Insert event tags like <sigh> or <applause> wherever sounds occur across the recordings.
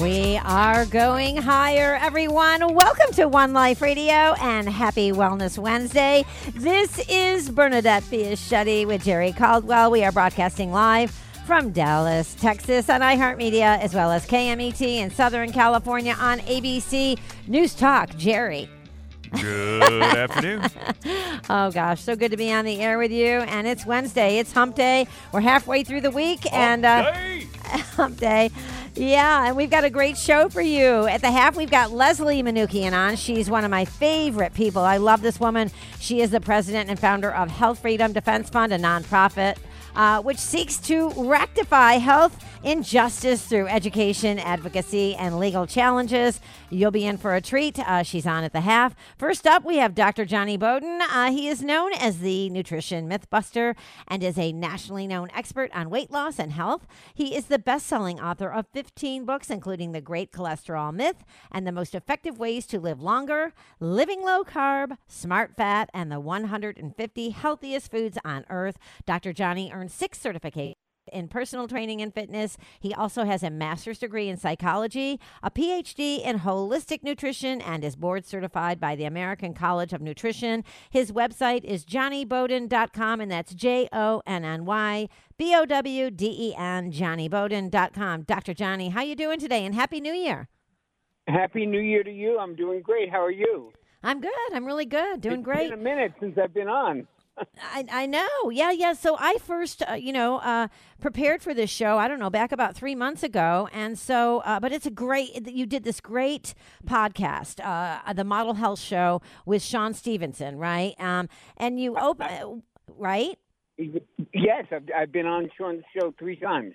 We are going higher, everyone. Welcome to One Life Radio and happy Wellness Wednesday. This is Bernadette Fiaschetti with Jerry Caldwell. We are broadcasting live from Dallas, Texas on iHeartMedia, as well as KMET in Southern California on ABC News Talk. Jerry. Good afternoon. <laughs> Oh gosh, so good to be on the air with you. And it's Wednesday. It's Hump Day. We're halfway through the week, and uh, Hey! Hump Day. <laughs> Yeah, and we've got a great show for you. At the half, we've got Leslie Manookian on. She's one of my favorite people. I love this woman. She is the president and founder of Health Freedom Defense Fund, a nonprofit uh, which seeks to rectify health injustice through education, advocacy, and legal challenges. You'll be in for a treat. Uh, she's on at the half. First up, we have Dr. Jonny Bowden. Uh, he is known as the nutrition mythbuster and is a nationally known expert on weight loss and health. He is the best selling author of 15 books, including The Great Cholesterol Myth and the Most Effective Ways to Live Longer, Living Low Carb, Smart Fat, and the 150 Healthiest Foods on Earth. Dr. Jonny earned six certifications in personal training and fitness. He also has a master's degree in psychology, a PhD in holistic nutrition, and is board certified by the American College of Nutrition. His website is jonnybowden.com, and that's J O N N Y B O W D E N, jonnybowden.com. Dr. Jonny, how you doing today? And Happy New Year. Happy New Year to you. I'm doing great. How are you? I'm good. I'm really good. Doing It's great. been a minute since I've been on. I, I know. Yeah, yeah. So I first, uh, you know, uh, prepared for this show, I don't know, back about three months ago. And so, uh, but it's a great, you did this great podcast, uh, the Model Health Show with Shawn Stevenson, right? Um, and you open, <laughs> right? Yes, I've, I've been on Shawn's show three times.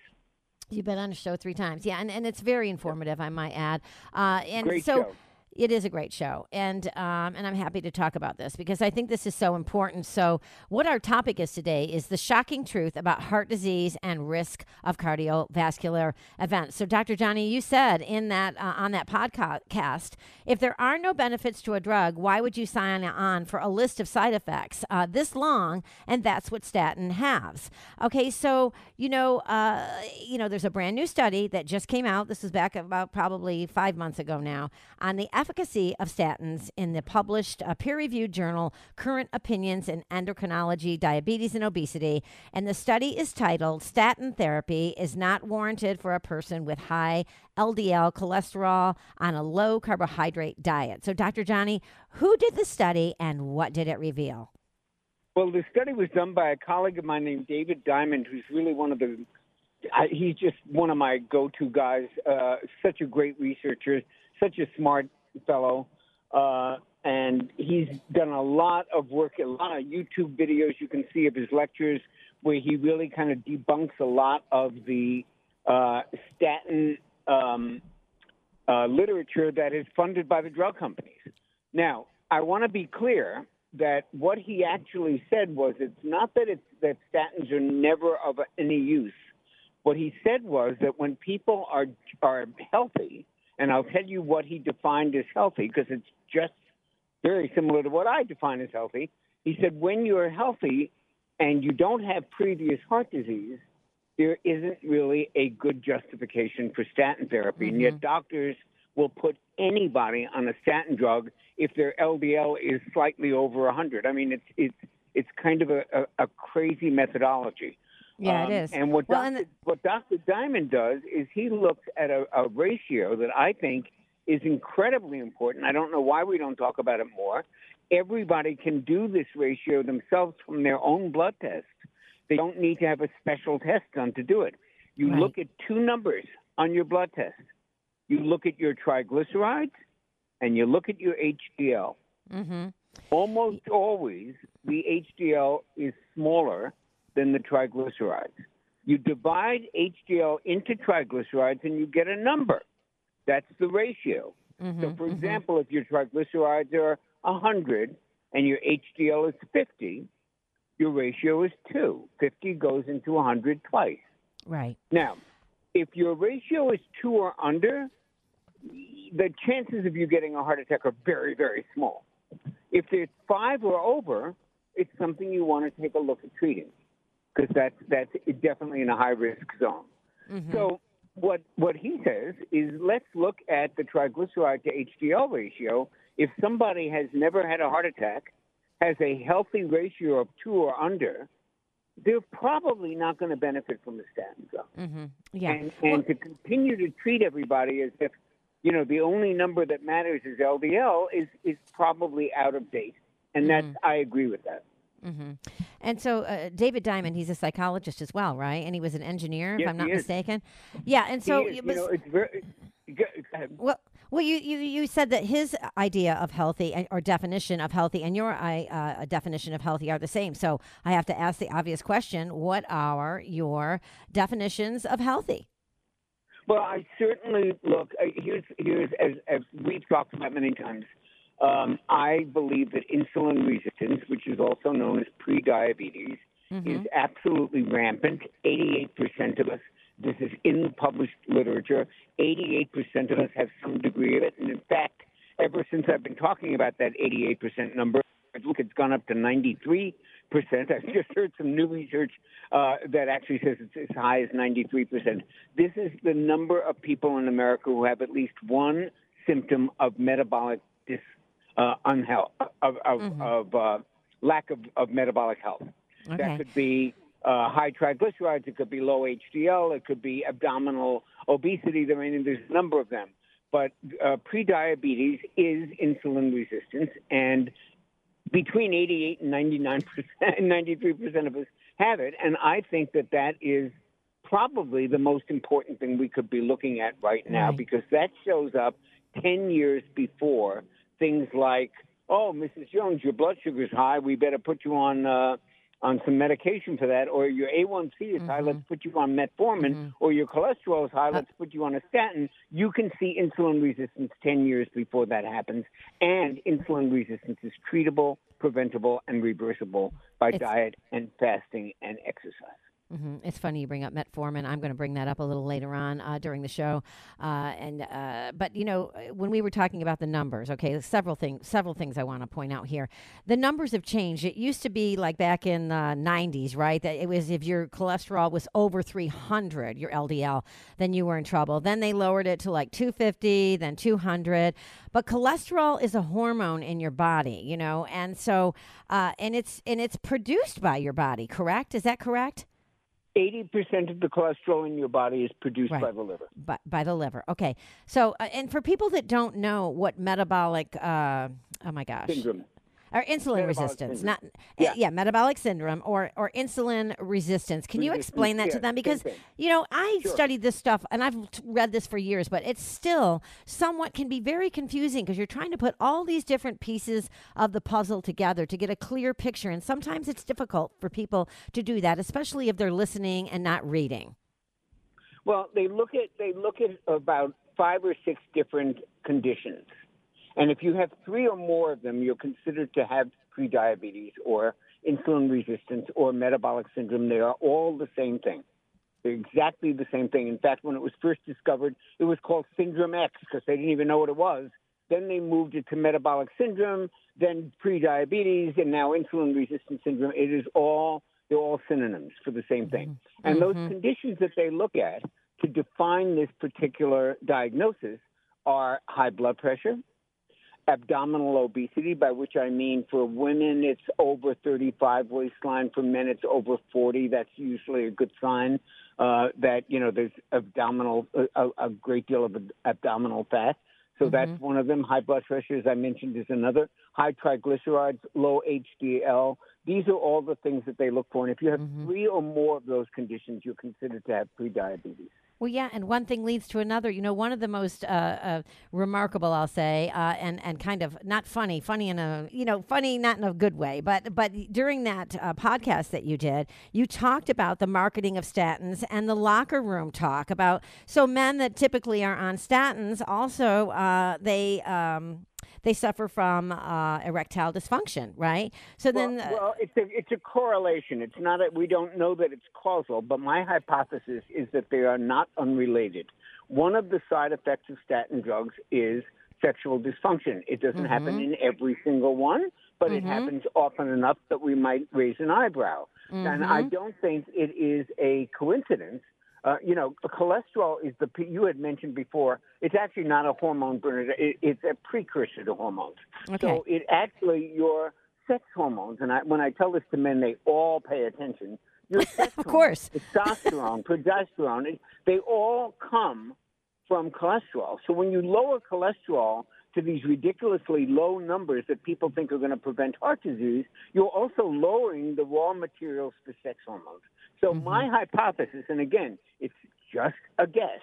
You've been on a show three times. Yeah. And, and it's very informative, I might add. Uh, and Great so, show. It is a great show, and um, and I'm happy to talk about this because I think this is so important. So, what our topic is today is the shocking truth about heart disease and risk of cardiovascular events. So, Dr. Jonny, you said in that uh, on that podcast, if there are no benefits to a drug, why would you sign on for a list of side effects uh, this long? And that's what statin has. Okay, so you know, uh, you know, there's a brand new study that just came out. This was back about probably five months ago now on the efficacy of statins in the published uh, peer-reviewed journal Current Opinions in Endocrinology, Diabetes, and Obesity. And the study is titled "Statin Therapy is Not Warranted for a Person with High LDL Cholesterol on a Low Carbohydrate Diet." So, Dr. Jonny, who did the study and what did it reveal? Well, the study was done by a colleague of mine named David Diamond, who's really one of the. I, he's just one of my go-to guys. Uh, such a great researcher, such a smart fellow, uh, and he's done a lot of work, a lot of YouTube videos you can see of his lectures, where he really kind of debunks a lot of the uh, statin um, uh, literature that is funded by the drug companies. Now, I want to be clear that what he actually said was it's not that it's that statins are never of any use. What he said was that when people are are healthy, and I'll tell you what he defined as healthy because it's just very similar to what I define as healthy. He said when you're healthy and you don't have previous heart disease, there isn't really a good justification for statin therapy, and yet mm-hmm. doctors will put anybody on a statin drug if their LDL is slightly over 100. I mean, it's it's it's kind of a, a, a crazy methodology. Yeah, Um, it is. And what Well, Dr. and what Dr. Diamond does is he looks at a, a ratio that I think is incredibly important. I don't know why we don't talk about it more. Everybody can do this ratio themselves from their own blood test. They don't need to have a special test done to do it. You Right. look at two numbers on your blood test. You look at your triglycerides and you look at your HDL. Mm-hmm. Almost always, the HDL is smaller than the triglycerides. You divide HDL into triglycerides and you get a number. That's the ratio. Mm-hmm. So, for example, if your triglycerides are 100 and your HDL is 50, your ratio is 2. 50 goes into 100 twice. Right. Now, if your ratio is 2 or under, the chances of you getting a heart attack are very, very small. If it's 5 or over, it's something you want to take a look at treating because that's, that's definitely in a high risk zone. So, what, what he says is let's look at the triglyceride to HDL ratio. If somebody has never had a heart attack, has a healthy ratio of 2 or under, they're probably not going to benefit from the statin zone. Mm-hmm. Yeah. And, and to continue to treat everybody as if, you know, the only number that matters is LDL is, is probably out of date. And that's, I agree with that. Mm-hmm. And so, uh, David Diamond, he's a psychologist as well, right? And he was an engineer, if I'm not mistaken. Yeah. And so, is, it you know, it's very, go well, well, you, you, you said that his idea of healthy or definition of healthy and your I, uh, definition of healthy are the same. So I have to ask the obvious question: What are your definitions of healthy? Well, I certainly look. uh, Here's here's as, as we've talked about many times. Um, I believe that insulin resistance, which is also known as prediabetes, is absolutely rampant. 88% of us. This is in published literature. 88% of us have some degree of it, and in fact, ever since I've been talking about that 88% number, I look, it's gone up to 93%. I've just heard some new research uh, that actually says it's as high as 93%. This is the number of people in America who have at least one symptom of metabolic dis, uh, unhealth, of, of, of uh, lack of, of metabolic health. Okay. That could be uh, high triglycerides. It could be low HDL. It could be abdominal obesity. I mean, there's a number of them. But uh, prediabetes is insulin resistance, and between 88 and 99 percent, <laughs> 93 percent of us have it. And I think that that is probably the most important thing we could be looking at right now Right. because that shows up 10 years before things like, oh, Mrs. Jones, your blood sugar is high. We better put you on uh, on some medication for that. Or your A1C is high. Let's mm-hmm. put you on metformin. Mm-hmm. Or your cholesterol is high. Uh, Let's put you on a statin. You can see insulin resistance 10 years before that happens. And insulin resistance is treatable, preventable, and reversible by It's- diet and fasting and exercise. Hmm It's funny you bring up metformin. I'm going to bring that up a little later on uh, during the show. Uh, and uh, but you know when we were talking about the numbers, okay, several things. Several things I want to point out here. The numbers have changed. It used to be like back in the 90s, right? That it was if your cholesterol was over 300, your LDL, then you were in trouble. Then they lowered it to like 250, then 200. But cholesterol is a hormone in your body, you know, and so uh, and it's and it's produced by your body. Correct? Is that correct? 80% of the cholesterol in your body is produced Right. by the liver. by, by the liver. Okay. So, uh, and for people that don't know what metabolic, uh, oh my gosh, Syndrome. Or insulin Metabolic resistance, syndrome. not Yeah. yeah. yeah, metabolic syndrome or or insulin resistance. Can you explain that to them? Because you know I Sure. studied this stuff and I've t- read this for years, but it's still somewhat can be very confusing because you're trying to put all these different pieces of the puzzle together to get a clear picture, and sometimes it's difficult for people to do that, especially if they're listening and not reading. Well, they look at they look at about five or six different conditions, and if you have three or more of them, you're considered to have prediabetes or insulin resistance or metabolic syndrome. They are all the same thing. They're exactly the same thing. In fact, when it was first discovered, it was called Syndrome X because they didn't even know what it was. Then they moved it to metabolic syndrome, then prediabetes, and now insulin resistance syndrome. It is all they're all synonyms for the same thing. Mm-hmm. And those mm-hmm. conditions that they look at to define this particular diagnosis are high blood pressure, abdominal obesity, by which I mean for women it's over 35 waistline, for men it's over 40. That's usually a good sign uh, that you know there's abdominal a, a great deal of abdominal fat. So that's one of them. High blood pressure, as I mentioned, is another. High triglycerides, low HDL. These are all the things that they look for. And if you have three or more of those conditions, you're considered to have prediabetes. Well, yeah, and one thing leads to another. You know, one of the most uh, uh, remarkable, I'll say, uh, and and kind of not funny, funny in a you know funny not in a good way, but but during that uh, podcast that you did, you talked about the marketing of statins and the locker room talk about so men that typically are on statins also uh, they. Um, they suffer from uh, erectile dysfunction, right? So Well, then, uh, well, it's a it's a correlation. It's not that we don't know that it's causal, but my hypothesis is that they are not unrelated. One of the side effects of statin drugs is sexual dysfunction. It doesn't happen in every single one, but it happens often enough that we might raise an eyebrow. And I don't think it is a coincidence. Uh, you know, cholesterol is the you had mentioned before. It's actually not a hormone burner. It, it's a precursor to hormones. Okay. So it actually your sex hormones, and I, when I tell this to men, they all pay attention. Your <laughs> sex Of course. hormones, testosterone, progesterone, they all come from cholesterol. So when you lower cholesterol to these ridiculously low numbers that people think are going to prevent heart disease, you're also lowering the raw materials for sex hormones. So my hypothesis, and again, it's just a guess,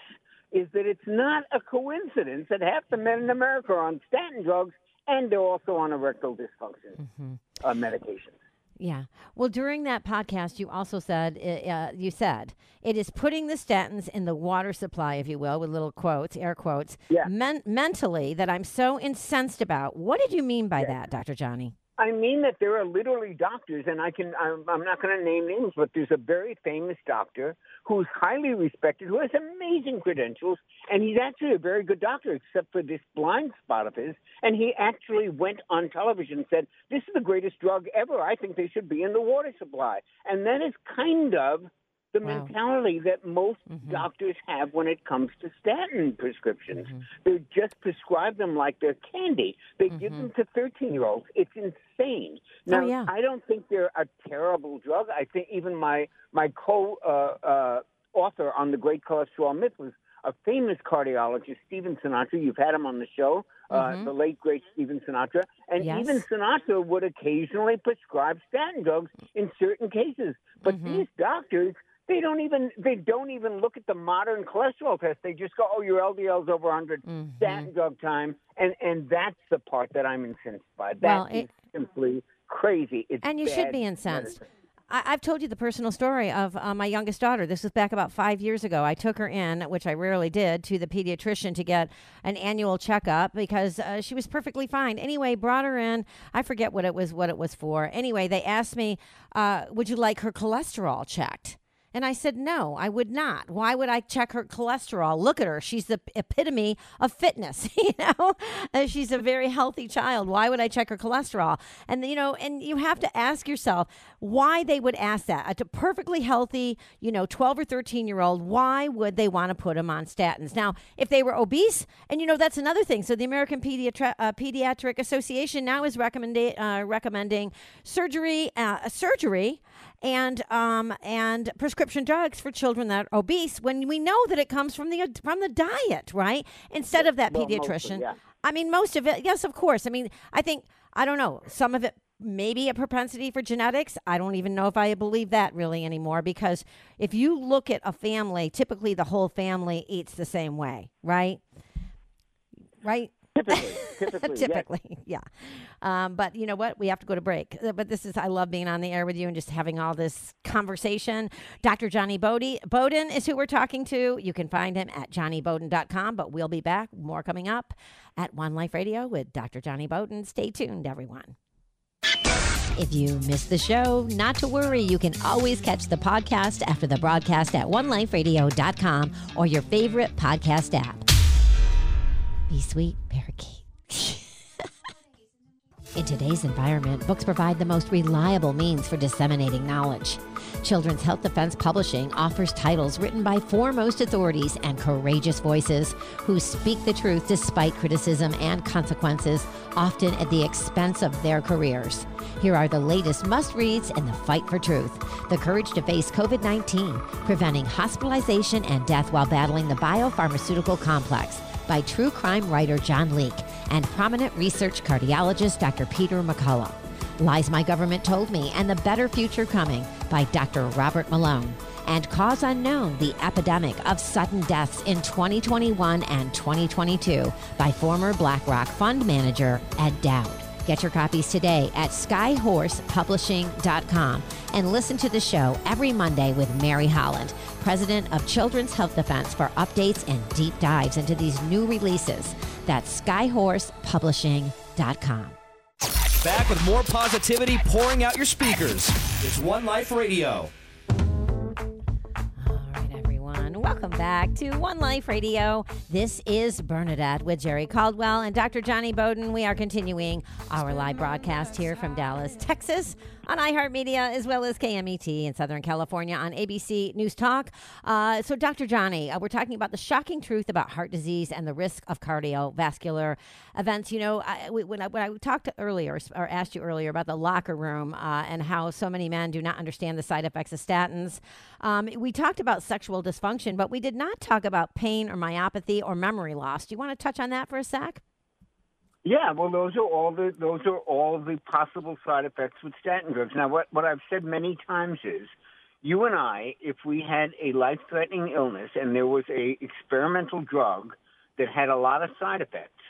is that it's not a coincidence that half the men in America are on statin drugs and they're also on erectile dysfunction uh, medications. Yeah. Well, during that podcast, you also said uh, uh, you said it is putting the statins in the water supply, if you will, with little quotes, air quotes, Yeah. men- mentally that I'm so incensed about. What did you mean by that, Dr. Jonny? I mean that there are literally doctors, and I can, I'm, I'm not going to name names, but there's a very famous doctor who's highly respected, who has amazing credentials, and he's actually a very good doctor, except for this blind spot of his. And he actually went on television and said, This is the greatest drug ever. I think they should be in the water supply. And that is kind of the Wow. mentality that most Mm-hmm. doctors have when it comes to statin prescriptions. They just prescribe them like they're candy. They give them to 13 year olds. It's insane. Now, Mm-hmm. Oh, yeah. I don't think they're a terrible drug. I think even my, my co uh, uh, author on The Great Cholesterol Myth was a famous cardiologist, Stephen Sinatra. You've had him on the show, uh, the late, great Stephen Sinatra. And Yes. even Sinatra would occasionally prescribe statin drugs in certain cases. But these doctors, they don't even they don't even look at the modern cholesterol test. They just go, "Oh, your LDL's over 100, statin drug time," and and that's the part that I'm incensed by. That Well, is it- simply crazy. It's And you should be incensed. medicine. I, I've told you the personal story of uh, my youngest daughter. This was back about five years ago. I took her in, which I rarely did, to the pediatrician to get an annual checkup because uh, she was perfectly fine. Anyway, brought her in. I forget what it was. What it was for. Anyway, they asked me, uh, "Would you like her cholesterol checked?" And I said, no, I would not. Why would I check her cholesterol? Look at her. She's the epitome of fitness, <laughs> you know? Uh, She's a very healthy child. Why would I check her cholesterol? And, you know, and you have to ask yourself why they would ask that. A perfectly healthy, you know, 12 or 13 year old, why would they want to put them on statins? Now, if they were obese, and, you know, that's another thing. So the American Pediatri- uh, Pediatric Association now is recommenda- uh, recommending surgery, uh, surgery and um, and prescription drugs for children that are obese when we know that it comes from the from the diet, right? Instead of that Well, mostly, pediatrician. yeah. I mean, most of it, yes, of course. I mean, I think I don't know some of it. Maybe a propensity for genetics. I don't even know if I believe that really anymore because if you look at a family, typically the whole family eats the same way, right? Right? Typically, <laughs> typically, yes. typically yeah um, but you know what we have to go to break Uh, but this is i love being on the air with you and just having all this conversation dr jonny Bodie, bowden is who we're talking to you can find him at jonnybowden.com but we'll be back more coming up at one life radio with dr jonny Bowden. stay tuned everyone if you missed the show, not to worry. You can always catch the podcast after the broadcast at oneliferadio.com or your favorite podcast app. Be sweet, parakeet. <laughs> In today's environment, books provide the most reliable means for disseminating knowledge. Children's Health Defense Publishing offers titles written by foremost authorities and courageous voices who speak the truth despite criticism and consequences, often at the expense of their careers. Here are the latest must reads in the fight for truth The Courage to Face COVID 19, Preventing Hospitalization and Death While Battling the Biopharmaceutical Complex by true crime writer John Leake and prominent research cardiologist Dr. Peter McCullough. Lies My Government Told Me and the Better Future Coming by Dr. Robert Malone. And Cause Unknown The Epidemic of Sudden Deaths in 2021 and 2022 by former BlackRock fund manager Ed Dowd. Get your copies today at skyhorsepublishing.com and listen to the show every Monday with Mary Holland, president of Children's Health Defense, for updates and deep dives into these new releases. That's skyhorsepublishing.com. Back with more positivity pouring out your speakers. It's One Life Radio. Welcome back to One Life Radio. This is Bernadette with Jerry Caldwell and Dr. Jonny Bowden. We are continuing our live broadcast here from Dallas, Texas on iHeartMedia as well as KMET in Southern California on ABC News Talk. Uh, so, Dr. Jonny, uh, we're talking about the shocking truth about heart disease and the risk of cardiovascular events. You know, I, when, I, when I talked earlier or asked you earlier about the locker room uh, and how so many men do not understand the side effects of statins, um, we talked about sexual dysfunction, but we did not talk about pain or myopathy or memory loss. Do you want to touch on that for a sec? Yeah, well, those are all the those are all the possible side effects with statin drugs. Now, what what I've said many times is, you and I, if we had a life-threatening illness and there was a experimental drug that had a lot of side effects,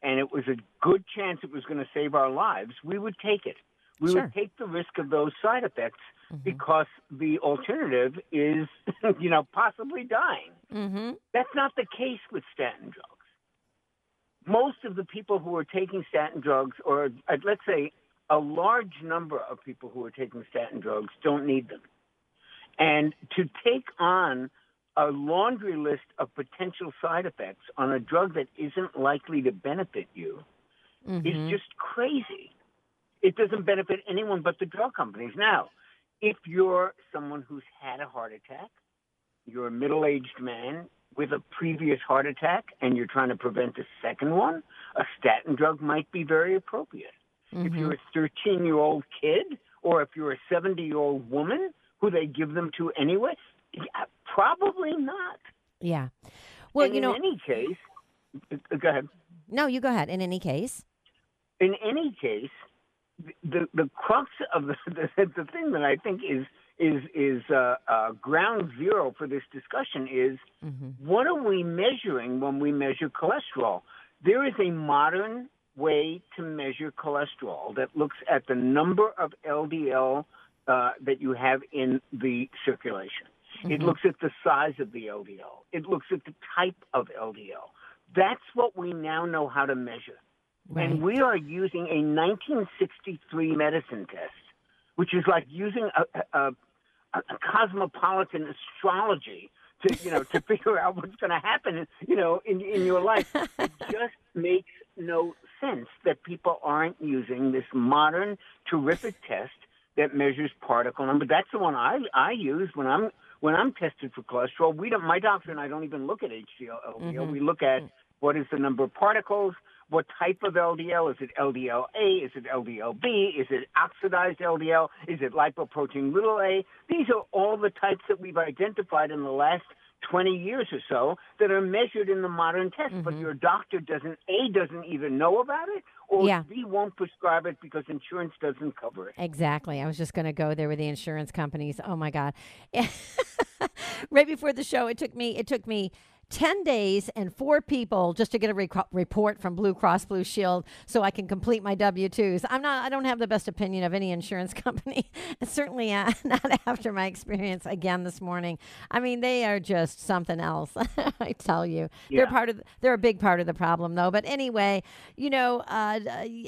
and it was a good chance it was going to save our lives, we would take it. We Sure. would take the risk of those side effects because the alternative is, <laughs> you know, possibly dying. Mm-hmm. That's not the case with statin drugs. Most of the people who are taking statin drugs, or uh, let's say a large number of people who are taking statin drugs, don't need them. And to take on a laundry list of potential side effects on a drug that isn't likely to benefit you is just crazy. It doesn't benefit anyone but the drug companies. Now, if you're someone who's had a heart attack, you're a middle aged man with a previous heart attack, and you're trying to prevent a second one, a statin drug might be very appropriate. If you're mm-hmm. a 13 year old kid, or if you're a 70 year old woman who they give them to anyway, yeah, probably not. Yeah. Well, And you know, in any case, go ahead. no, you go ahead. In any case, in any case, the the crux of the <laughs> the, the thing that I think is is is uh, uh, ground zero for this discussion is what are we measuring when we measure cholesterol? There is a modern way to measure cholesterol that looks at the number of LDL uh, that you have in the circulation. It looks at the size of the LDL. It looks at the type of LDL. That's what we now know how to measure. Right. And we are using a 1963 medicine test, which is like using a, a cosmopolitan astrology to, you know, to <laughs> figure out what's going to happen, you know, in, in your life. It <laughs> just makes no sense that people aren't using this modern, terrific test that measures particle number. That's the one I I use when I'm when I'm tested for cholesterol. We don't. My doctor and I don't even look at HDL LDL. We mm-hmm. look at mm-hmm. what is the number of particles, what type of LDL. Is it LDL A? Is it LDL B? Is it oxidized LDL? Is it lipoprotein little a? These are all the types that we've identified in the last 20 years or so that are measured in the modern test. But mm-hmm. your doctor doesn't A doesn't even know about it or Yeah. B won't prescribe it because insurance doesn't cover it. Exactly. I was just going to go there with the insurance companies. Oh my god. <laughs> right before the show, it took me it took me 10 days and four people just to get a report from Blue Cross Blue Shield so I can complete my W2s. I'm not I don't have the best opinion of any insurance <laughs> company. Certainly uh, <laughs> not after my experience again this morning. I mean, they are just something else. <laughs> I tell you. They're part of they're a big part of the problem though. But anyway, you know, uh,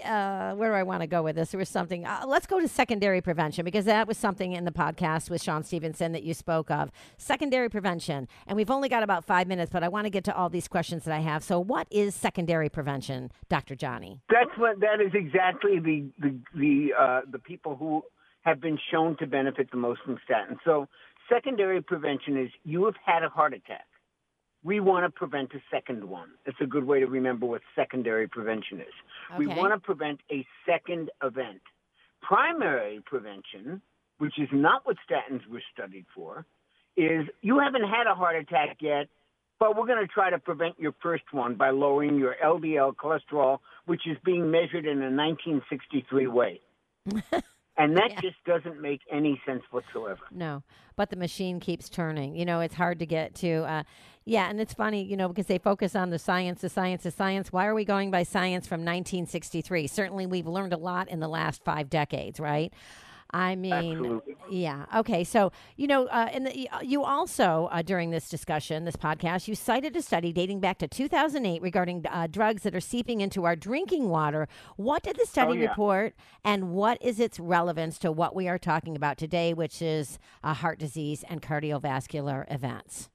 uh, where do I want to go with this? There was something. Uh, let's go to secondary prevention because that was something in the podcast with Shawn Stevenson that you spoke of. Secondary prevention, and we've only got about five minutes, but I want to get to all these questions that I have. So, what is secondary prevention, Dr. Jonny? That's what that is exactly the the the uh, the people who have been shown to benefit the most from statins. So secondary prevention is you have had a heart attack. We want to prevent a second one. It's a good way to remember what secondary prevention is. We want to prevent a second event. Primary prevention, which is not what statins were studied for, is you haven't had a heart attack yet, but we're going to try to prevent your first one by lowering your LDL cholesterol, which is being measured in a 1963 way. <laughs> and that just doesn't make any sense whatsoever. No, but the machine keeps turning. You know, it's hard to get to. Uh, yeah, and it's funny, you know, because they focus on the science, the science, the science. Why are we going by science from 1963? Certainly, we've learned a lot in the last five decades, right? I mean, Absolutely. yeah. Okay, so you know, uh, and the, you also uh, during this discussion, this podcast, you cited a study dating back to 2008 regarding uh, drugs that are seeping into our drinking water. What did the study Oh, yeah. report, and what is its relevance to what we are talking about today, which is uh, heart disease and cardiovascular events?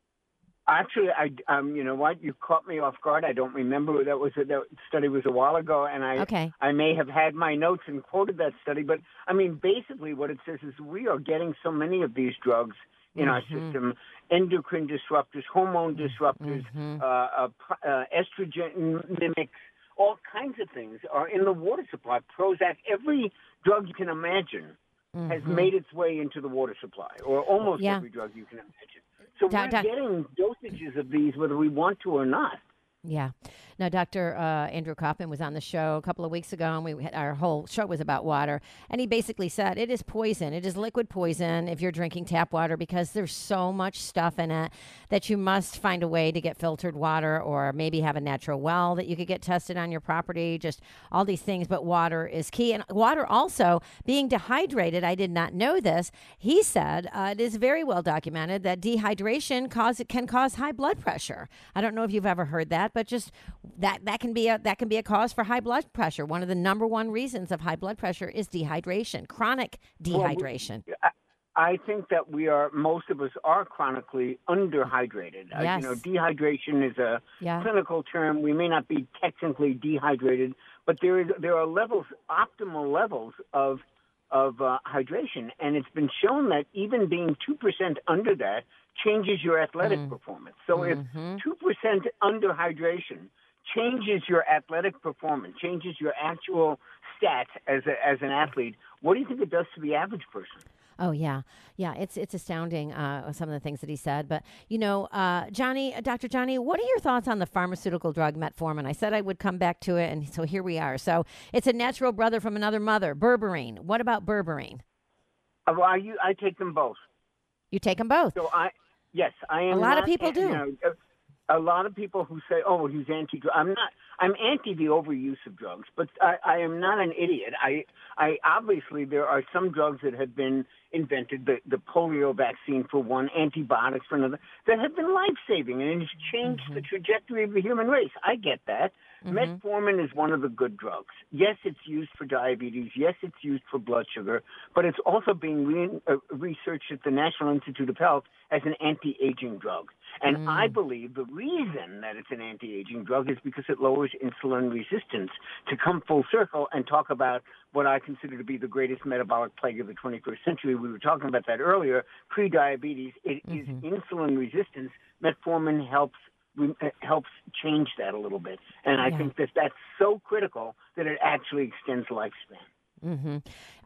Actually, I um, you know what? You caught me off guard. I don't remember that was a, that study was a while ago, and I Okay. I may have had my notes and quoted that study. But I mean, basically, what it says is we are getting so many of these drugs in our Mm-hmm. system: endocrine disruptors, hormone disruptors, Mm-hmm. uh, uh, uh, estrogen mimics, all kinds of things are in the water supply. Prozac, every drug you can imagine has made its way into the water supply, or almost Mm-hmm. Yeah. every drug you can imagine. So Doc- we're getting dosages of these whether we want to or not. Yeah. Now, Dr. Uh, Andrew Coppin was on the show a couple of weeks ago, and we had, our whole show was about water. And he basically said it is poison. It is liquid poison if you're drinking tap water because there's so much stuff in it that you must find a way to get filtered water or maybe have a natural well that you could get tested on your property. Just all these things. But water is key. And water also being dehydrated. I did not know this. He said uh, it is very well documented that dehydration cause can cause high blood pressure. I don't know if you've ever heard that, but just that that can be a that can be a cause for high blood pressure. One of the number one reasons of high blood pressure is dehydration, chronic dehydration. I, I think that we are most of us are chronically underhydrated. Uh, Yes. you know, dehydration is a Yeah. clinical term. We may not be technically dehydrated, but there is there are levels, optimal levels of of uh, hydration, and it's been shown that even being two percent under that changes your athletic Mm. performance. So Mm-hmm. if two percent underhydration changes your athletic performance, changes your actual stats as a, as an athlete, what do you think it does to the average person? Oh yeah, yeah. It's it's astounding uh, some of the things that he said. But you know, uh, Jonny, uh, Dr. Jonny, what are your thoughts on the pharmaceutical drug metformin? I said I would come back to it, and so here we are. So it's a natural brother from another mother, berberine. What about berberine? Uh, well, I, I take them both. You take them both. So I, yes, I am. A lot of people do. You know, a, lot of people who say, "Oh, he's anti-drug." I'm not. I'm anti the overuse of drugs, but I, I am not an idiot. I, I obviously there are some drugs that have been invented, the the polio vaccine for one, antibiotics for another, that have been life saving and it's changed mm-hmm. the trajectory of the human race. I get that. Mm-hmm. Metformin is one of the good drugs. Yes, it's used for diabetes. Yes, it's used for blood sugar, but it's also being re- uh, researched at the National Institute of Health as an anti-aging drug. And mm. I believe the reason that it's an anti-aging drug is because it lowers insulin resistance. To come full circle and talk about what I consider to be the greatest metabolic plague of the 21st century, we were talking about that earlier. Pre-diabetes, it is mm-hmm. insulin resistance. Metformin helps helps change that a little bit, and I Yeah. think that that's so critical that it actually extends lifespan. Mm-hmm.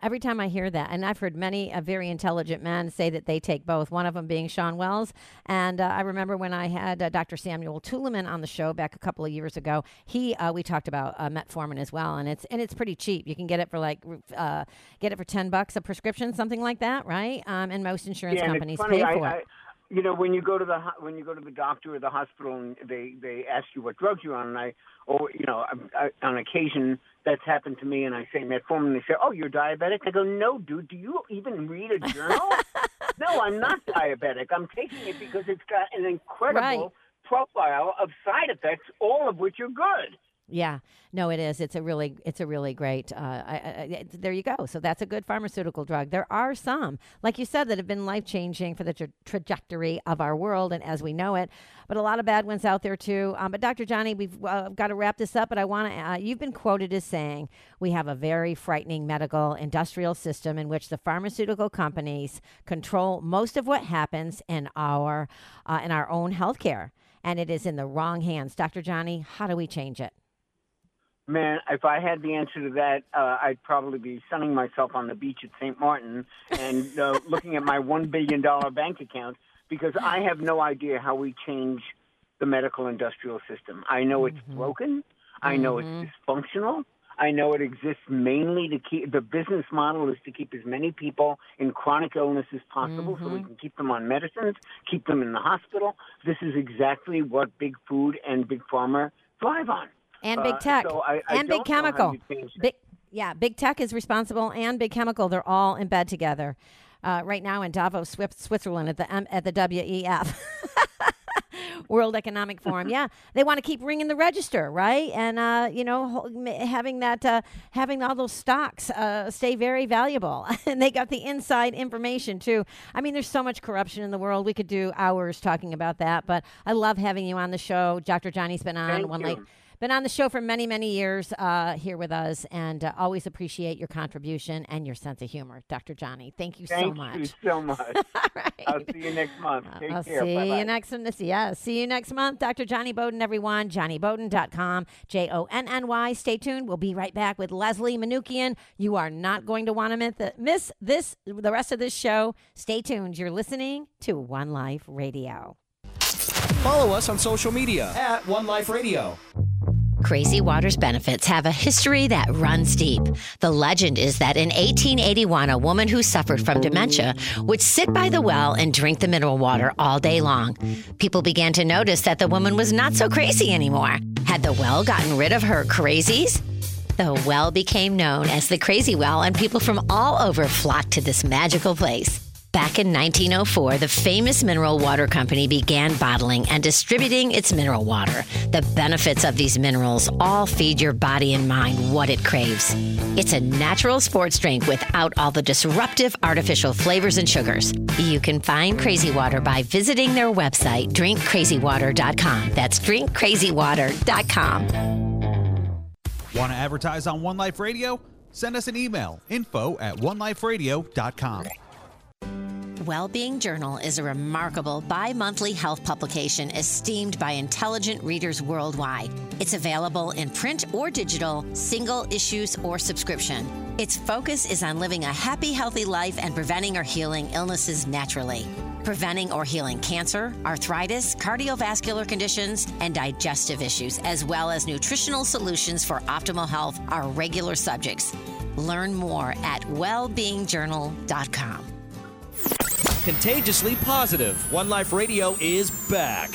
Every time I hear that, and I've heard many uh, very intelligent men say that they take both. One of them being Sean Wells, and uh, I remember when I had uh, Dr. Samuel Tuleman on the show back a couple of years ago. He uh, we talked about uh, metformin as well, and it's and it's pretty cheap. You can get it for like uh, get it for ten bucks a prescription, something like that, right? Um, and most insurance Yeah, companies funny, pay for I, it. You know, when you go to the ho- when you go to the doctor or the hospital and they they ask you what drugs you're on, and I or you know, I, I, on occasion that's happened to me, and I say metformin, and they say, "Oh, you're diabetic." I go, "No, dude. Do you even read a journal?" <laughs> no, I'm not diabetic. I'm taking it because it's got an incredible Right. profile of side effects, all of which are good. Yeah, no, it is. It's a really, it's a really great. Uh, I, I, there you go. So that's a good pharmaceutical drug. There are some, like you said, that have been life changing for the tra- trajectory of our world and as we know it. But a lot of bad ones out there too. Um, but Dr. Jonny, we've uh, got to wrap this up. But I want to. Uh, you've been quoted as saying we have a very frightening medical industrial system in which the pharmaceutical companies control most of what happens in our uh, in our own healthcare, and it is in the wrong hands. Dr. Jonny, how do we change it? Man, if I had the answer to that, uh, I'd probably be sunning myself on the beach at St. Martin and uh, <laughs> looking at my $1 billion bank account because I have no idea how we change the medical industrial system. I know it's broken. I know it's dysfunctional. I know it exists mainly to keep the business model is to keep as many people in chronic illness as possible so we can keep them on medicines, keep them in the hospital. This is exactly what big food and big pharma thrive on and Uh, big tech so I- I and big don't know how chemical you change that. big Yeah, big tech is responsible, and big chemical. They're all in bed together. Uh, right now in Davos, Switzerland, at the M- at the WEF. <laughs> World Economic <laughs> Forum. Yeah, they want to keep ringing the register, right? And uh, you know, having that, uh, having all those stocks uh, stay very valuable, <laughs> and they got the inside information too. I mean, there's so much corruption in the world. We could do hours talking about that, but I love having you on the show. Dr. Jonny's been on Thank one you. like been on the show for many, many years uh, here with us, and uh, always appreciate your contribution and your sense of humor, Dr. Jonny. Thank you Thank so much. Thank you so much. All right. I'll see you next month. Take I'll care. see Bye-bye. you next month. Yeah, see you next month. Dr. Jonny Bowden, everyone. JonnyBowden.com. J O N N Y. Stay tuned. We'll be right back with Leslie Manookian. You are not going to want to miss this, the rest of this show. Stay tuned. You're listening to One Life Radio. Follow us on social media at One Life Radio. Crazy Water's benefits have a history that runs deep. The legend is that in 1881, a woman who suffered from dementia would sit by the well and drink the mineral water all day long. People began to notice that the woman was not so crazy anymore. Had the well gotten rid of her crazies? The well became known as the Crazy Well, and people from all over flocked to this magical place. Back in 1904, the famous mineral water company began bottling and distributing its mineral water. The benefits of these minerals all feed your body and mind what it craves. It's a natural sports drink without all the disruptive artificial flavors and sugars. You can find Crazy Water by visiting their website, drinkcrazywater.com. That's drinkcrazywater.com. Want to advertise on One Life Radio? Send us an email info at oneliferadio.com. Wellbeing Journal is a remarkable bi monthly health publication esteemed by intelligent readers worldwide. It's available in print or digital, single issues or subscription. Its focus is on living a happy, healthy life and preventing or healing illnesses naturally. Preventing or healing cancer, arthritis, cardiovascular conditions, and digestive issues, as well as nutritional solutions for optimal health, are regular subjects. Learn more at wellbeingjournal.com. Contagiously positive. One Life Radio is back.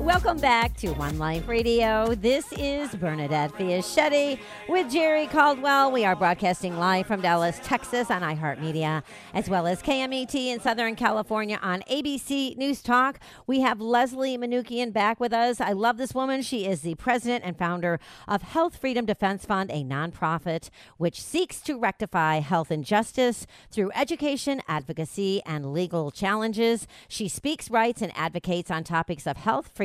Welcome back to One Life Radio. This is Bernadette Fiaschetti with Jerry Caldwell. We are broadcasting live from Dallas, Texas on iHeartMedia, as well as KMET in Southern California on ABC News Talk. We have Leslie Manookian back with us. I love this woman. She is the president and founder of Health Freedom Defense Fund, a nonprofit which seeks to rectify health injustice through education, advocacy, and legal challenges. She speaks, writes, and advocates on topics of health, freedom,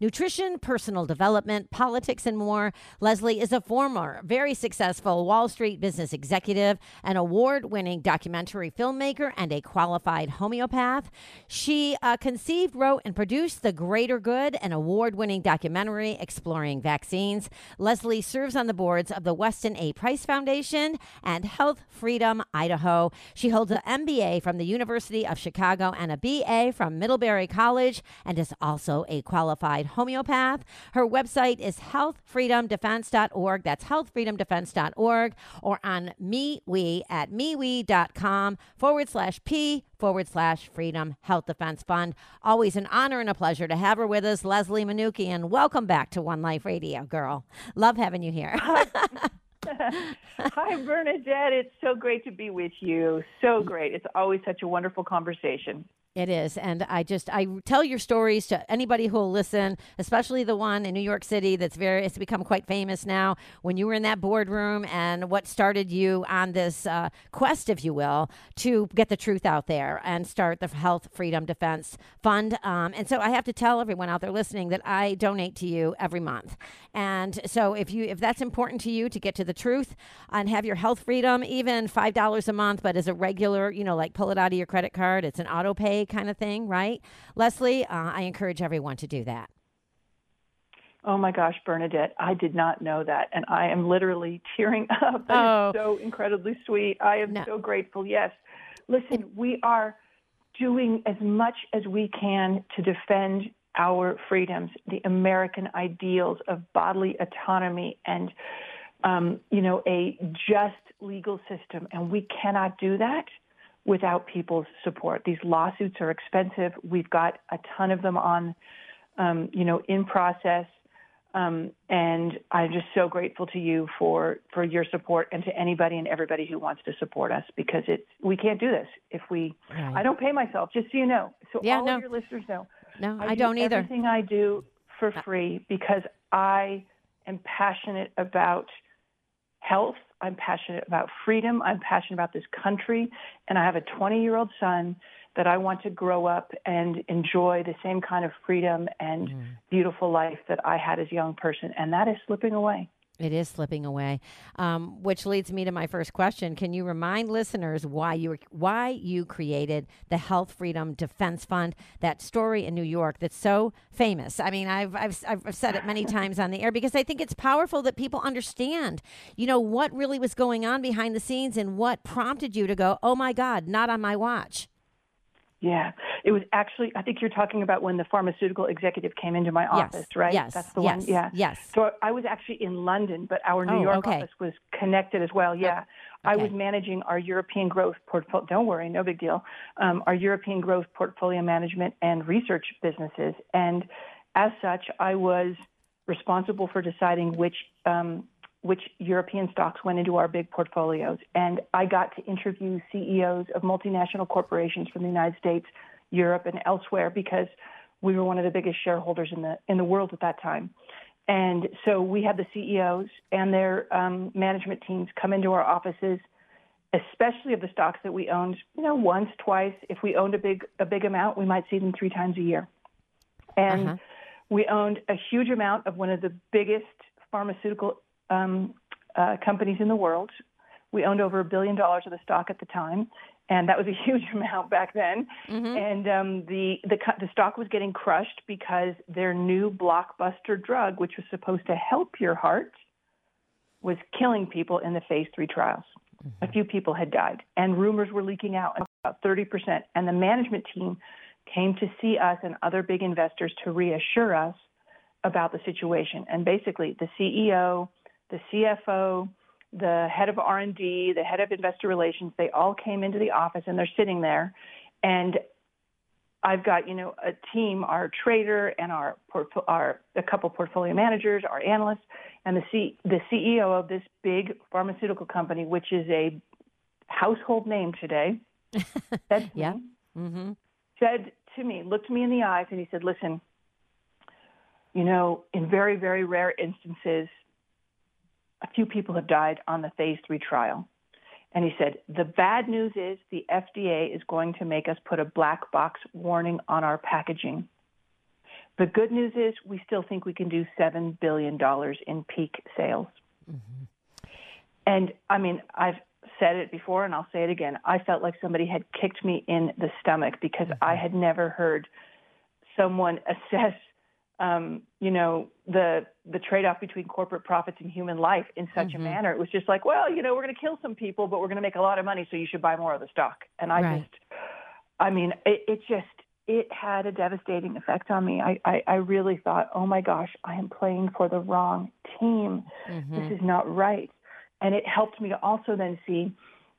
nutrition, personal development, politics, and more. Leslie is a former, very successful Wall Street business executive, an award winning documentary filmmaker, and a qualified homeopath. She uh, conceived, wrote, and produced The Greater Good, an award winning documentary exploring vaccines. Leslie serves on the boards of the Weston A. Price Foundation and Health Freedom Idaho. She holds an MBA from the University of Chicago and a BA from Middlebury College and is also a qualified homeopath. Her website is healthfreedomdefense.org. That's healthfreedomdefense.org or on MeWe at MeWe.com forward slash P forward slash Freedom Health Defense Fund. Always an honor and a pleasure to have her with us, Leslie Manookian. Welcome back to One Life Radio, girl. Love having you here. <laughs> Hi, Bernadette. It's so great to be with you. So great. It's always such a wonderful conversation. It is. And I just, I tell your stories to anybody who will listen, especially the one in New York City that's very, it's become quite famous now. When you were in that boardroom and what started you on this uh, quest, if you will, to get the truth out there and start the Health Freedom Defense Fund. Um, and so I have to tell everyone out there listening that I donate to you every month. And so if you, if that's important to you to get to the truth and have your health freedom, even $5 a month, but as a regular, you know, like pull it out of your credit card, it's an auto pay kind of thing, right? Leslie, uh, I encourage everyone to do that. Oh my gosh, Bernadette, I did not know that. And I am literally tearing <laughs> up. That Oh. is so incredibly sweet. I am No. so grateful. Yes. Listen, we are doing as much as we can to defend our freedoms, the American ideals of bodily autonomy and, um, you know, a just legal system. And we cannot do that without people's support. These lawsuits are expensive. We've got a ton of them on um, you know, in process. Um, and I'm just so grateful to you for for your support and to anybody and everybody who wants to support us because it's we can't do this if we. Right. I don't pay myself, just so you know. So Yeah, all no. of your listeners know. No, I, do don't either. Uh, Everything I do for free because I am passionate about health. I'm passionate about freedom. I'm passionate about this country. And I have a 20 year old son that I want to grow up and enjoy the same kind of freedom and Mm. beautiful life that I had as a young person. And that is slipping away. It is slipping away, um, which leads me to my first question. Can you remind listeners why you why you created the Health Freedom Defense Fund? That story in New York that's so famous. I mean, I've I've I've said it many <laughs> times on the air because I think it's powerful that people understand, you know, what really was going on behind the scenes and what prompted you to go, oh my God, not on my watch. Yeah, it was actually. I think you're talking about when the pharmaceutical executive came into my Yes, office, right? yes, that's the yes, one. Yeah, yes. So I was actually in London, but our New Oh, York okay. office was connected as well. Yeah, I was managing our European growth portfolio. Don't worry, no big deal. Um, our European growth portfolio management and research businesses, and as such, I was responsible for deciding which um, which European stocks went into our big portfolios. And I got to interview CEOs of multinational corporations from the United States, Europe, and elsewhere because we were one of the biggest shareholders in the in the world at that time. And so we had the CEOs and their um, management teams come into our offices, especially of the stocks that we owned. You know, once, twice. If we owned a big a big amount, we might see them three times a year. And Uh-huh. we owned a huge amount of one of the biggest pharmaceutical um, uh, companies in the world. We owned over a billion dollars of the stock at the time, and that was a <laughs> huge amount back then. And um, the, the the stock was getting crushed because their new blockbuster drug, which was supposed to help your heart, was killing people in the phase three trials. A few people had died, and rumors were leaking out about 30%. And the management team came to see us and other big investors to reassure us about the situation. And basically, the CEO, the CFO, the head of R&D, the head of investor relations, they all came into the office and they're sitting there. And I've got, you know, a team, our trader and our, portfo- our a couple portfolio managers, our analysts, and the C, the CEO of this big pharmaceutical company, which is a household name today. <laughs> That's Yeah. Mm-hmm. said to me, looked me in the eyes, and he said, Listen, you know, in very, very rare instances, a few people have died on the phase three trial. And he said, The bad news is the FDA is going to make us put a black box warning on our packaging. The good news is we still think we can do $7 billion in peak sales. Mm-hmm. And I mean, I've said it before and I'll say it again. I felt like somebody had kicked me in the stomach because mm-hmm. I had never heard someone assess, um, you know, the the trade off between corporate profits and human life in such a manner. It was just like, well, you know, we're going to kill some people, but we're going to make a lot of money, so you should buy more of the stock. And I Right. just, I mean, it, it just it had a devastating effect on me. I, I I really thought, oh my gosh, I am playing for the wrong team. This is not right. And it helped me to also then see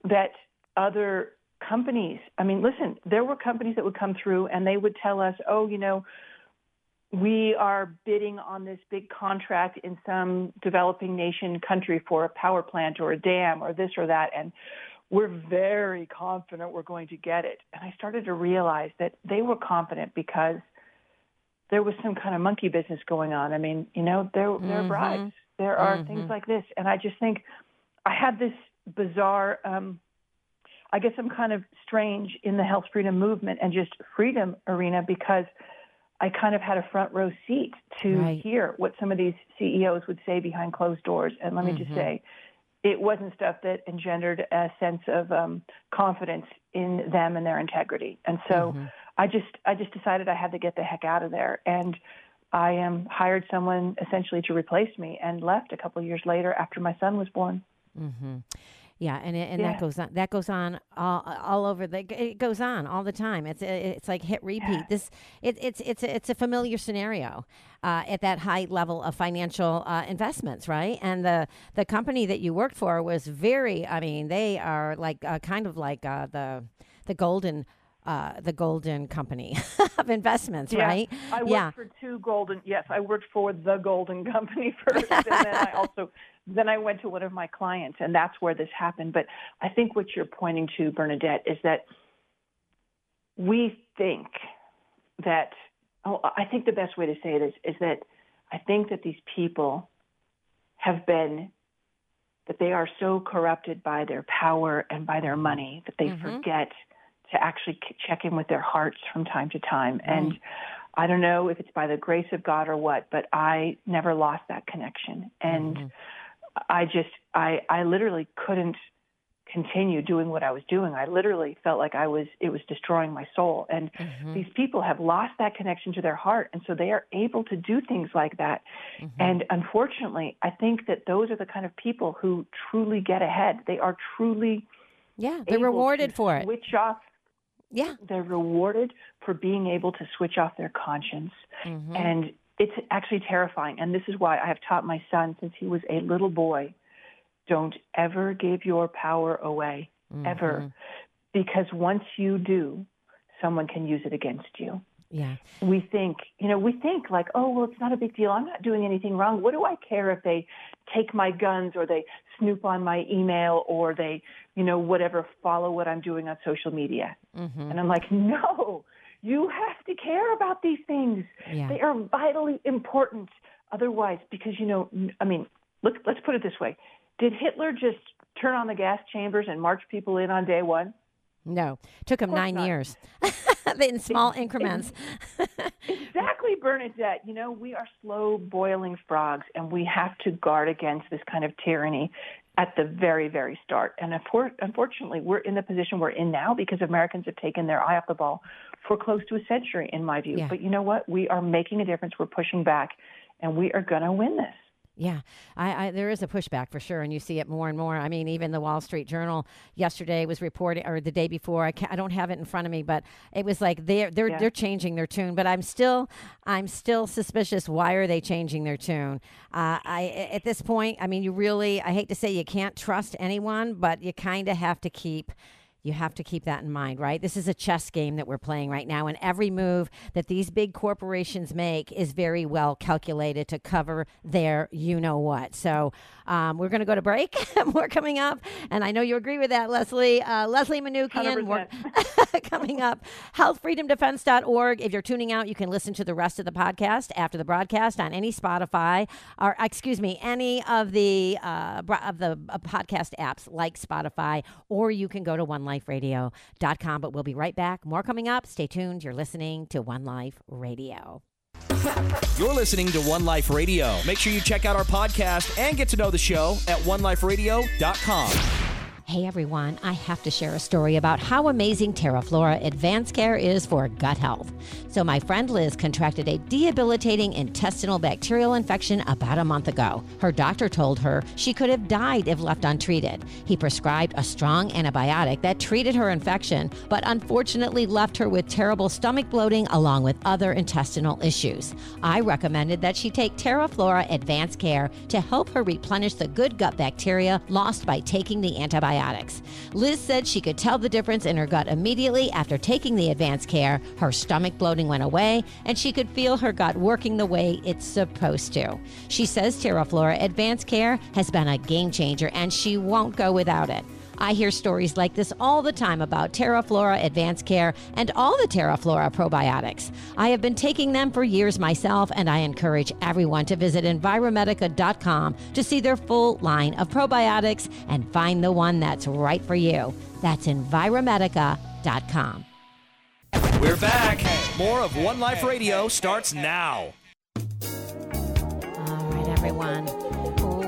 that other companies, I mean, listen, there were companies that would come through and they would tell us, oh, you know, we are bidding on this big contract in some developing nation country for a power plant or a dam or this or that. And we're very confident we're going to get it. And I started to realize that they were confident because there was some kind of monkey business going on. I mean, you know, there there are bribes. There are things like this. And I just think I had this bizarre um I guess I'm kind of strange in the health freedom movement and just freedom arena because I kind of had a front row seat to Right. hear what some of these CEOs would say behind closed doors. And let me just say, it wasn't stuff that engendered a sense of um, confidence in them and their integrity. And so I just I just decided I had to get the heck out of there. And I um, hired someone essentially to replace me and left a couple of years later after my son was born. Yeah, and it, and Yeah. that goes on. That goes on all, all over the. It goes on all the time. It's it's like hit repeat. This it, it's it's it's a familiar scenario uh, at that high level of financial uh, investments, right? And the the company that you worked for was very. I mean, they are like uh, kind of like uh, the the golden uh, the Golden Company <laughs> of investments, Yeah. right? I worked yeah. for two golden. Yes, I worked for the Golden <laughs> Company first, and then I <laughs> also then I went to one of my clients, and that's where this happened. But I think what you're pointing to, Bernadette, is that we think that. Oh, I think the best way to say it is is that I think that these people have been that they are so corrupted by their power and by their money that they forget to actually check in with their hearts from time to time. And I don't know if it's by the grace of God or what, but I never lost that connection. And mm-hmm. I just, I, I literally couldn't continue doing what I was doing. I literally felt like I was, it was destroying my soul. And mm-hmm. these people have lost that connection to their heart. And so they are able to do things like that. Mm-hmm. And unfortunately, I think that those are the kind of people who truly get ahead. They are truly Yeah, they're rewarded for it. Switch off Yeah. they're rewarded for being able to switch off their conscience. Mm-hmm. And it's actually terrifying. And this is why I have taught my son since he was a little boy don't ever give your power away, Mm-hmm. ever. Because once you do, someone can use it against you. Yeah. We think, you know, we think like, oh, well, it's not a big deal. I'm not doing anything wrong. What do I care if they take my guns or they snoop on my email or they, you know, whatever, follow what I'm doing on social media? Mm-hmm. And I'm like, no, you have to care about these things. Yeah. They are vitally important. Otherwise, because, you know, I mean, let's, let's put it this way. Did Hitler just turn on the gas chambers and march people in on day one? No, took them course nine not. years <laughs> in small <laughs> increments. <laughs> Exactly, Bernadette. You know, we are slow boiling frogs, and we have to guard against this kind of tyranny at the very, very start. And unfor- unfortunately, we're in the position we're in now because Americans have taken their eye off the ball for close to a century, in my view. Yeah. But you know what? We are making a difference. We're pushing back, and we are going to win this. Yeah, I, I, there is a pushback for sure, and you see it more and more. I mean, even the Wall Street Journal yesterday was reporting, or the day before. I, I don't have it in front of me, but it was like they're they're Yeah. they're changing their tune. But I'm still I'm still suspicious. Why are they changing their tune? Uh, I at this point, I mean, you really I hate to say you can't trust anyone, but you kind of have to keep you have to keep that in mind, right? This is a chess game that we're playing right now, and every move that these big corporations make is very well calculated to cover their you know what. So um, we're going to go to break. <laughs> More coming up, and I know you agree with that, Leslie. Uh, Leslie Manookian, more- <laughs> coming up. Healthfreedomdefense.org. If you're tuning out, you can listen to the rest of the podcast after the broadcast on any Spotify or excuse me, any of the uh, of the uh, podcast apps like Spotify, or you can go to oneliferadio.com. But we'll be right back. More coming up. Stay tuned. You're listening to One Life Radio. You're listening to One Life Radio. Make sure you check out our podcast and get to know the show at oneliferadio.com. Hey everyone, I have to share a story about how amazing TerraFlora Advanced Care is for gut health. So, my friend Liz contracted a debilitating intestinal bacterial infection about a month ago. Her doctor told her she could have died if left untreated. He prescribed a strong antibiotic that treated her infection, but unfortunately left her with terrible stomach bloating along with other intestinal issues. I recommended that she take TerraFlora Advanced Care to help her replenish the good gut bacteria lost by taking the antibiotics. Liz said she could tell the difference in her gut immediately after taking the advanced care. Her stomach bloating went away, and she could feel her gut working the way it's supposed to. She says TerraFlora Advanced Care has been a game changer, and she won't go without it. I hear stories like this all the time about TerraFlora Advanced Care and all the TerraFlora probiotics. I have been taking them for years myself, and I encourage everyone to visit Enviromedica.com to see their full line of probiotics and find the one that's right for you. That's Enviromedica.com. We're back. More of One Life Radio starts now. All right, everyone.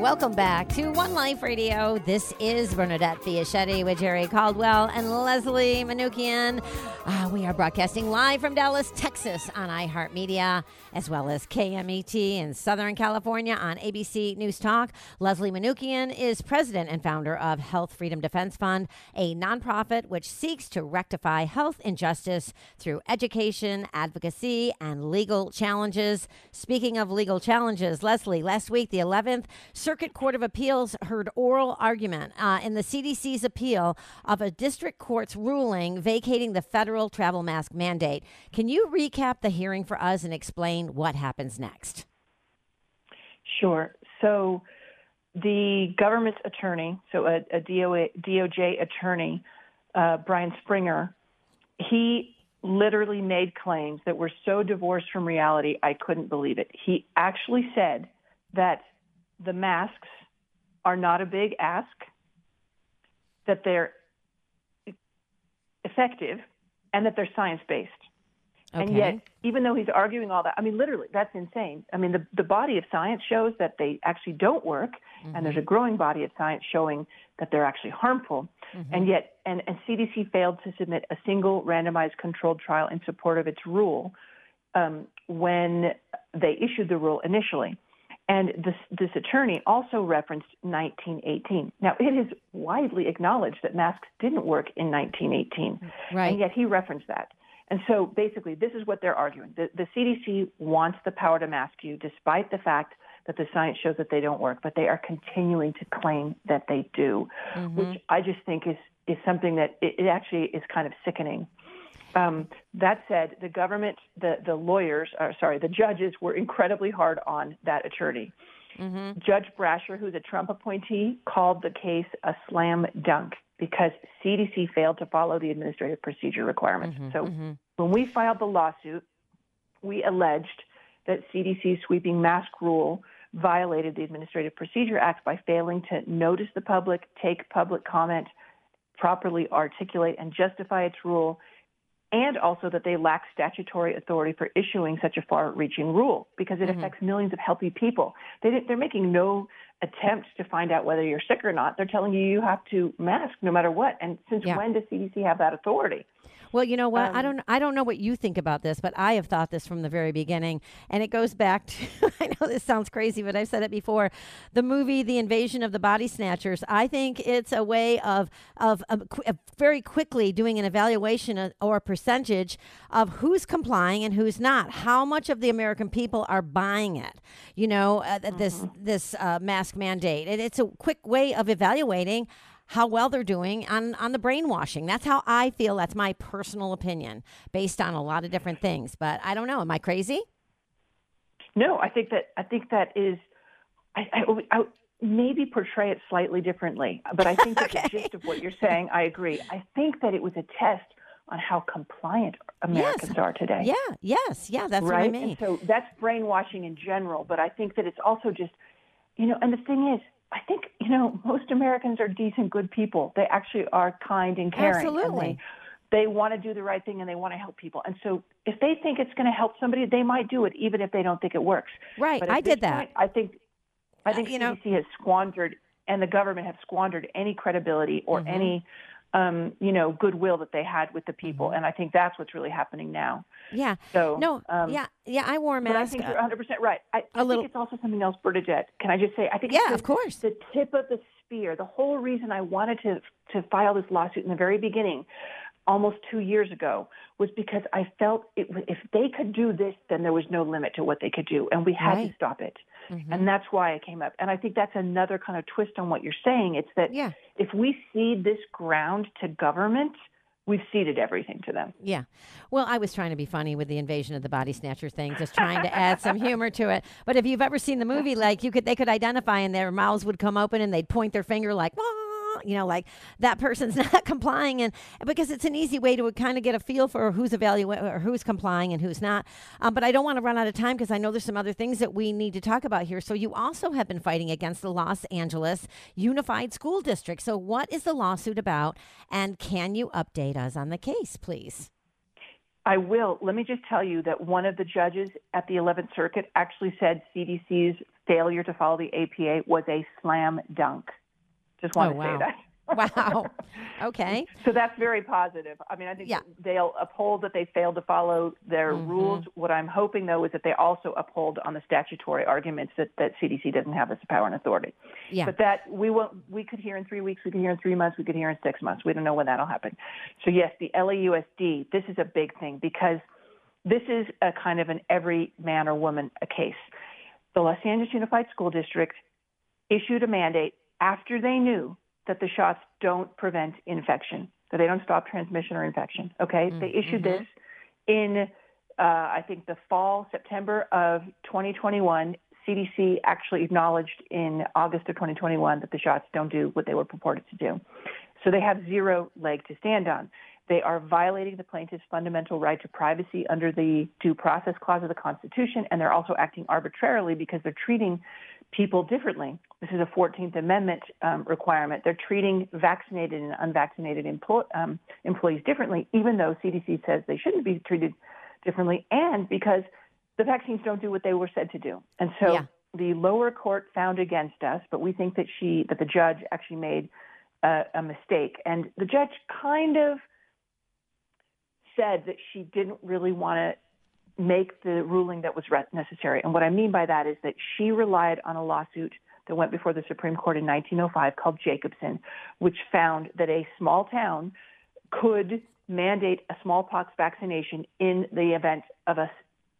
Welcome back to One Life Radio. This is Bernadette Fiaschetti with Jerry Caldwell and Leslie Manookian. Uh, we are broadcasting live from Dallas, Texas on iHeartMedia, as well as KMET in Southern California on ABC News Talk. Leslie Manookian is president and founder of Health Freedom Defense Fund, a nonprofit which seeks to rectify health injustice through education, advocacy, and legal challenges. Speaking of legal challenges, Leslie, last week, the 11th Circuit Court of Appeals heard oral argument uh, in the CDC's appeal of a district court's ruling vacating the federal travel mask mandate. Can you recap the hearing for us and explain what happens next? Sure. So, the government's attorney, so a, a DOA, DOJ attorney, uh, Brian Springer, he literally made claims that were so divorced from reality, I couldn't believe it. He actually said that the masks are not a big ask, that they're effective, and that they're science based. Okay. And yet, even though he's arguing all that, I mean, literally, that's insane. I mean, the, the body of science shows that they actually don't work, mm-hmm. and there's a growing body of science showing that they're actually harmful. Mm-hmm. And yet, and, and CDC failed to submit a single randomized controlled trial in support of its rule um, when they issued the rule initially. And this, this attorney also referenced 1918. Now, it is widely acknowledged that masks didn't work in 1918, right. and yet he referenced that. And so basically, this is what they're arguing. The, the CDC wants the power to mask you, despite the fact that the science shows that they don't work, but they are continuing to claim that they do, mm-hmm. which I just think is, is something that it, it actually is kind of sickening. Um, that said, the government, the, the lawyers, or sorry, the judges were incredibly hard on that attorney. Mm-hmm. Judge Brasher, who's a Trump appointee, called the case a slam dunk because CDC failed to follow the administrative procedure requirements. Mm-hmm, so mm-hmm. when we filed the lawsuit, we alleged that CDC's sweeping mask rule violated the Administrative Procedure Act by failing to notice the public, take public comment, properly articulate and justify its rule, and also that they lack statutory authority for issuing such a far reaching rule because it mm-hmm. affects millions of healthy people. They, they're making no attempt to find out whether you're sick or not. They're telling you you have to mask no matter what. And since yeah. when does CDC have that authority? Well, you know what? Um, I don't I don't know what you think about this, but I have thought this from the very beginning, and it goes back to <laughs> I know this sounds crazy, but I've said it before. The movie The Invasion of the Body Snatchers. I think it's a way of of, of, of very quickly doing an evaluation or a percentage of who's complying and who's not. How much of the American people are buying it? You know, uh, this mm-hmm. this uh, mask mandate. And it's a quick way of evaluating how well they're doing on on the brainwashing. That's how I feel. That's my personal opinion based on a lot of different things. But I don't know. Am I crazy? No, I think that I think that is. I, I, I maybe portray it slightly differently, but I think okay. that the <laughs> gist of what you're saying, I agree. I think that it was a test on how compliant Americans yes. are today. Yeah, yes, yeah, that's right? what I mean. And so that's brainwashing in general, but I think that it's also just, you know, and the thing is, I think, you know, most Americans are decent, good people. They actually are kind and caring. Absolutely. And they, they want to do the right thing and they want to help people. And so if they think it's going to help somebody, they might do it, even if they don't think it works. Right. I did that. Point, I think, I think uh, you CDC know, has squandered and the government have squandered any credibility or mm-hmm. any um, you know, goodwill that they had with the people. Mm-hmm. And I think that's what's really happening now. Yeah. So no. Um, yeah. Yeah. I wore a mask. But I think you're 100 percent right. I, a little. think it's also something else, Bernadette. Can I just say? I think yeah, the, of course. The tip of the spear. The whole reason I wanted to to file this lawsuit in the very beginning, almost two years ago, was because I felt it, if they could do this, then there was no limit to what they could do, and we had right. to stop it. Mm-hmm. And that's why I came up. And I think that's another kind of twist on what you're saying. It's that yeah. if we cede this ground to government, we've ceded everything to them. Yeah. Well, I was trying to be funny with the invasion of the body snatcher thing, just trying to add some humor to it. But if you've ever seen the movie, <laughs> like you could, they could identify and their mouths would come open and they'd point their finger like, you know, like that person's <laughs> not complying, and because it's an easy way to kind of get a feel for who's evaluating or who's complying and who's not. Um, but I don't want to run out of time because I know there's some other things that we need to talk about here. So you also have been fighting against the Los Angeles Unified School District. So what is the lawsuit about, and can you update us on the case, please? I will. Let me just tell you that one of the judges at the 11th Circuit actually said CDC's failure to follow the APA was a slam dunk. Just want oh, to wow. say that. <laughs> wow. <laughs> Okay. So that's very positive. I mean, I think yeah. they'll uphold that they failed to follow their mm-hmm. rules. What I'm hoping, though, is that they also uphold on the statutory arguments that, that CDC doesn't have this power and authority. Yeah. But that we won't, we could hear in three weeks, we could hear in three months, we could hear in six months. We don't know when that'll happen. So yes, the LAUSD. This is a big thing because this is a kind of an every man or woman a case. The Los Angeles Unified School District issued a mandate after they knew that the shots don't prevent infection, that they don't stop transmission or infection. Okay, Mm, they issued mm-hmm. this in, uh, I think, the fall, September of 2021. CDC actually acknowledged in August of 2021 that the shots don't do what they were purported to do. So they have zero leg to stand on. They are violating the plaintiff's fundamental right to privacy under the Due Process Clause of the Constitution, and they're also acting arbitrarily because they're treating people differently. This is a 14th Amendment um, requirement. They're treating vaccinated and unvaccinated emplo- um, employees differently, even though CDC says they shouldn't be treated differently, and because the vaccines don't do what they were said to do. And so Yeah. the lower court found against us, but we think that she, that the judge actually made a, a mistake. And the judge kind of said that she didn't really want to make the ruling that was necessary. And what I mean by that is that she relied on a lawsuit that went before the Supreme Court in 1905 called Jacobson, which found that a small town could mandate a smallpox vaccination in the event of a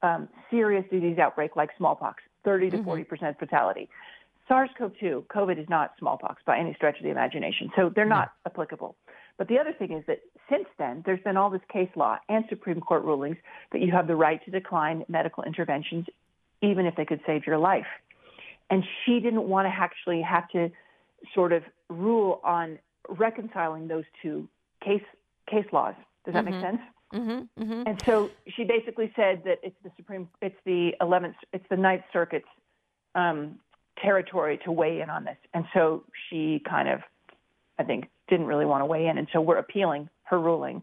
um, serious disease outbreak like smallpox, 30 to 40 percent fatality. SARS-CoV-2, COVID is not smallpox by any stretch of the imagination, so they're not applicable. But the other thing is that since then, there's been all this case law and Supreme Court rulings that you have the right to decline medical interventions, even if they could save your life. And she didn't want to actually have to sort of rule on reconciling those two case case laws. Does that make sense? Mm-hmm, mm-hmm. And so she basically said that it's the Supreme, it's the 11th, it's the Ninth Circuit's um, territory to weigh in on this. And so she kind of, I think, didn't really want to weigh in. And so we're appealing her ruling.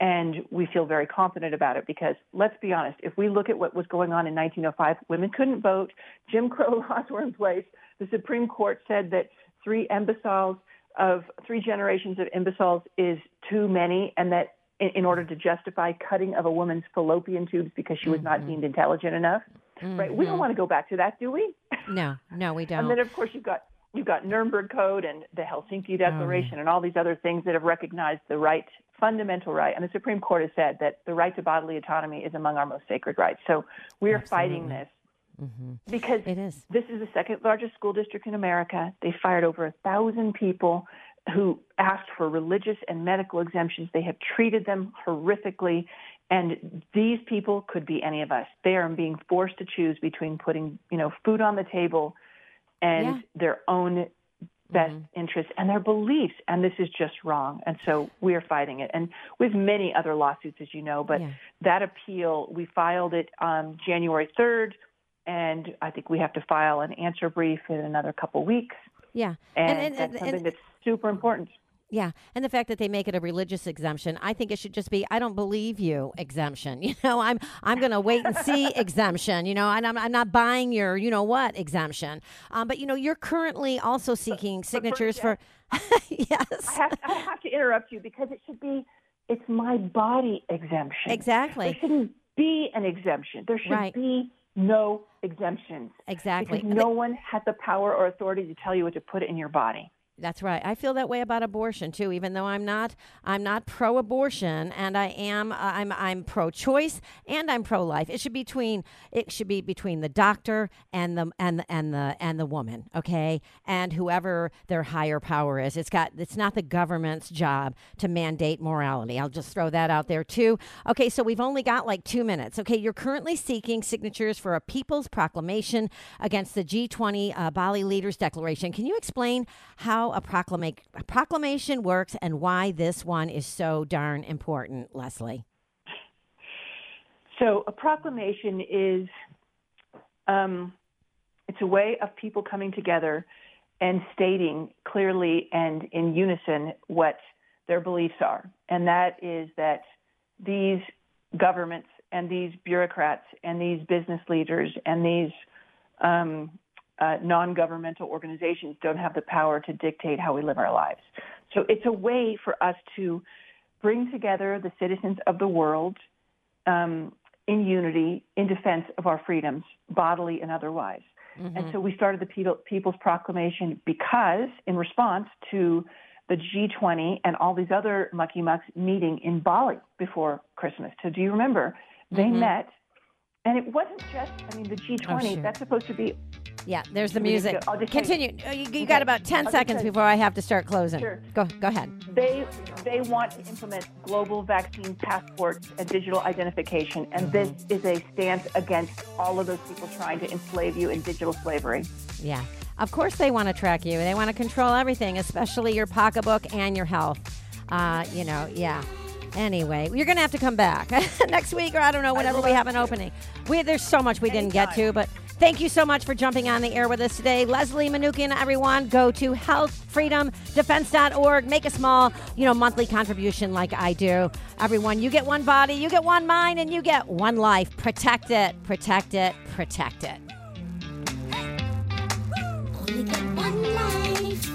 And we feel very confident about it because let's be honest, if we look at what was going on in 1905, women couldn't vote, Jim Crow <laughs> laws were in place. The Supreme Court said that three imbeciles of three generations of imbeciles is too many, and that in, in order to justify cutting of a woman's fallopian tubes because she was not mm-hmm. deemed intelligent enough, right? We don't mm-hmm. want to go back to that, do we? No, no, we don't. And then, of course, you've got you've got Nuremberg Code and the Helsinki Declaration and all these other things that have recognized the right, fundamental right. And the Supreme Court has said that the right to bodily autonomy is among our most sacred rights. So we are fighting this mm-hmm. because It is. this is the second largest school district in America. They fired over a thousand people who asked for religious and medical exemptions. They have treated them horrifically. And these people could be any of us. They are being forced to choose between putting, you know, food on the table and Yeah. their own best interests and their beliefs. And this is just wrong. And so we are fighting it. And with many other lawsuits, as you know, but Yeah. that appeal, we filed it on January 3rd. And I think we have to file an answer brief in another couple weeks. Yeah. And, that's something that's super important. Yeah, and the fact that they make it a religious exemption, I think it should just be "I don't believe you" exemption. <laughs> You know, I'm I'm going to wait and see exemption. You know, and I'm I'm not buying your you know what exemption. Um, but you know, you're currently also seeking signatures for. <laughs> yes, I have, I have to interrupt you because it should be, it's my body exemption. exactly, There shouldn't be an exemption. There should Right. be no exemptions. exactly. Because no one has the power or authority to tell you what to put in your body. That's right. I feel that way about abortion too. Even though I'm not, I'm not pro-abortion, and I am, uh, I'm, I'm pro-choice, and I'm pro-life. It should be between, it should be between the doctor and the and the and the and the woman, okay, and whoever their higher power is. It's got, it's not the government's job to mandate morality. I'll just throw that out there too. Okay, so we've only got like two minutes. Okay, you're currently seeking signatures for a People's Proclamation against the G20 uh, Bali Leaders Declaration. Can you explain how a, proclama- a proclamation works and why this one is so darn important, Leslie? So a proclamation is, um, it's a way of people coming together and stating clearly and in unison what their beliefs are. And that is that these governments and these bureaucrats and these business leaders and these um, uh, non-governmental organizations don't have the power to dictate how we live our lives. So it's a way for us to bring together the citizens of the world um, in unity in defense of our freedoms, bodily and otherwise. And so we started the People, People's Proclamation because, in response to the G20 and all these other mucky mucks meeting in Bali before Christmas. So do you remember? They met, and it wasn't just, I mean, the G20, Oh, that's supposed to be Yeah, there's the music. I'll just Continue. Uh, You, you Okay. got about 10 I'll seconds before I have to start closing. Sure. Go, go ahead. They they want to implement global vaccine passports and digital identification, and this is a stance against all of those people trying to enslave you in digital slavery. Yeah. Of course, they want to track you. They want to control everything, especially your pocketbook and your health. Uh, you know, yeah. Anyway, you're going to have to come back <laughs> next week, or I don't know, whenever we have an opening. We there's so much we didn't get to, but thank you so much for jumping on the air with us today, Leslie Manookian. Everyone, go to healthfreedomdefense.org. Make a small, you know, monthly contribution like I do. Everyone, you get one body, you get one mind, and you get one life. Protect it, protect it, protect it. Only get one life.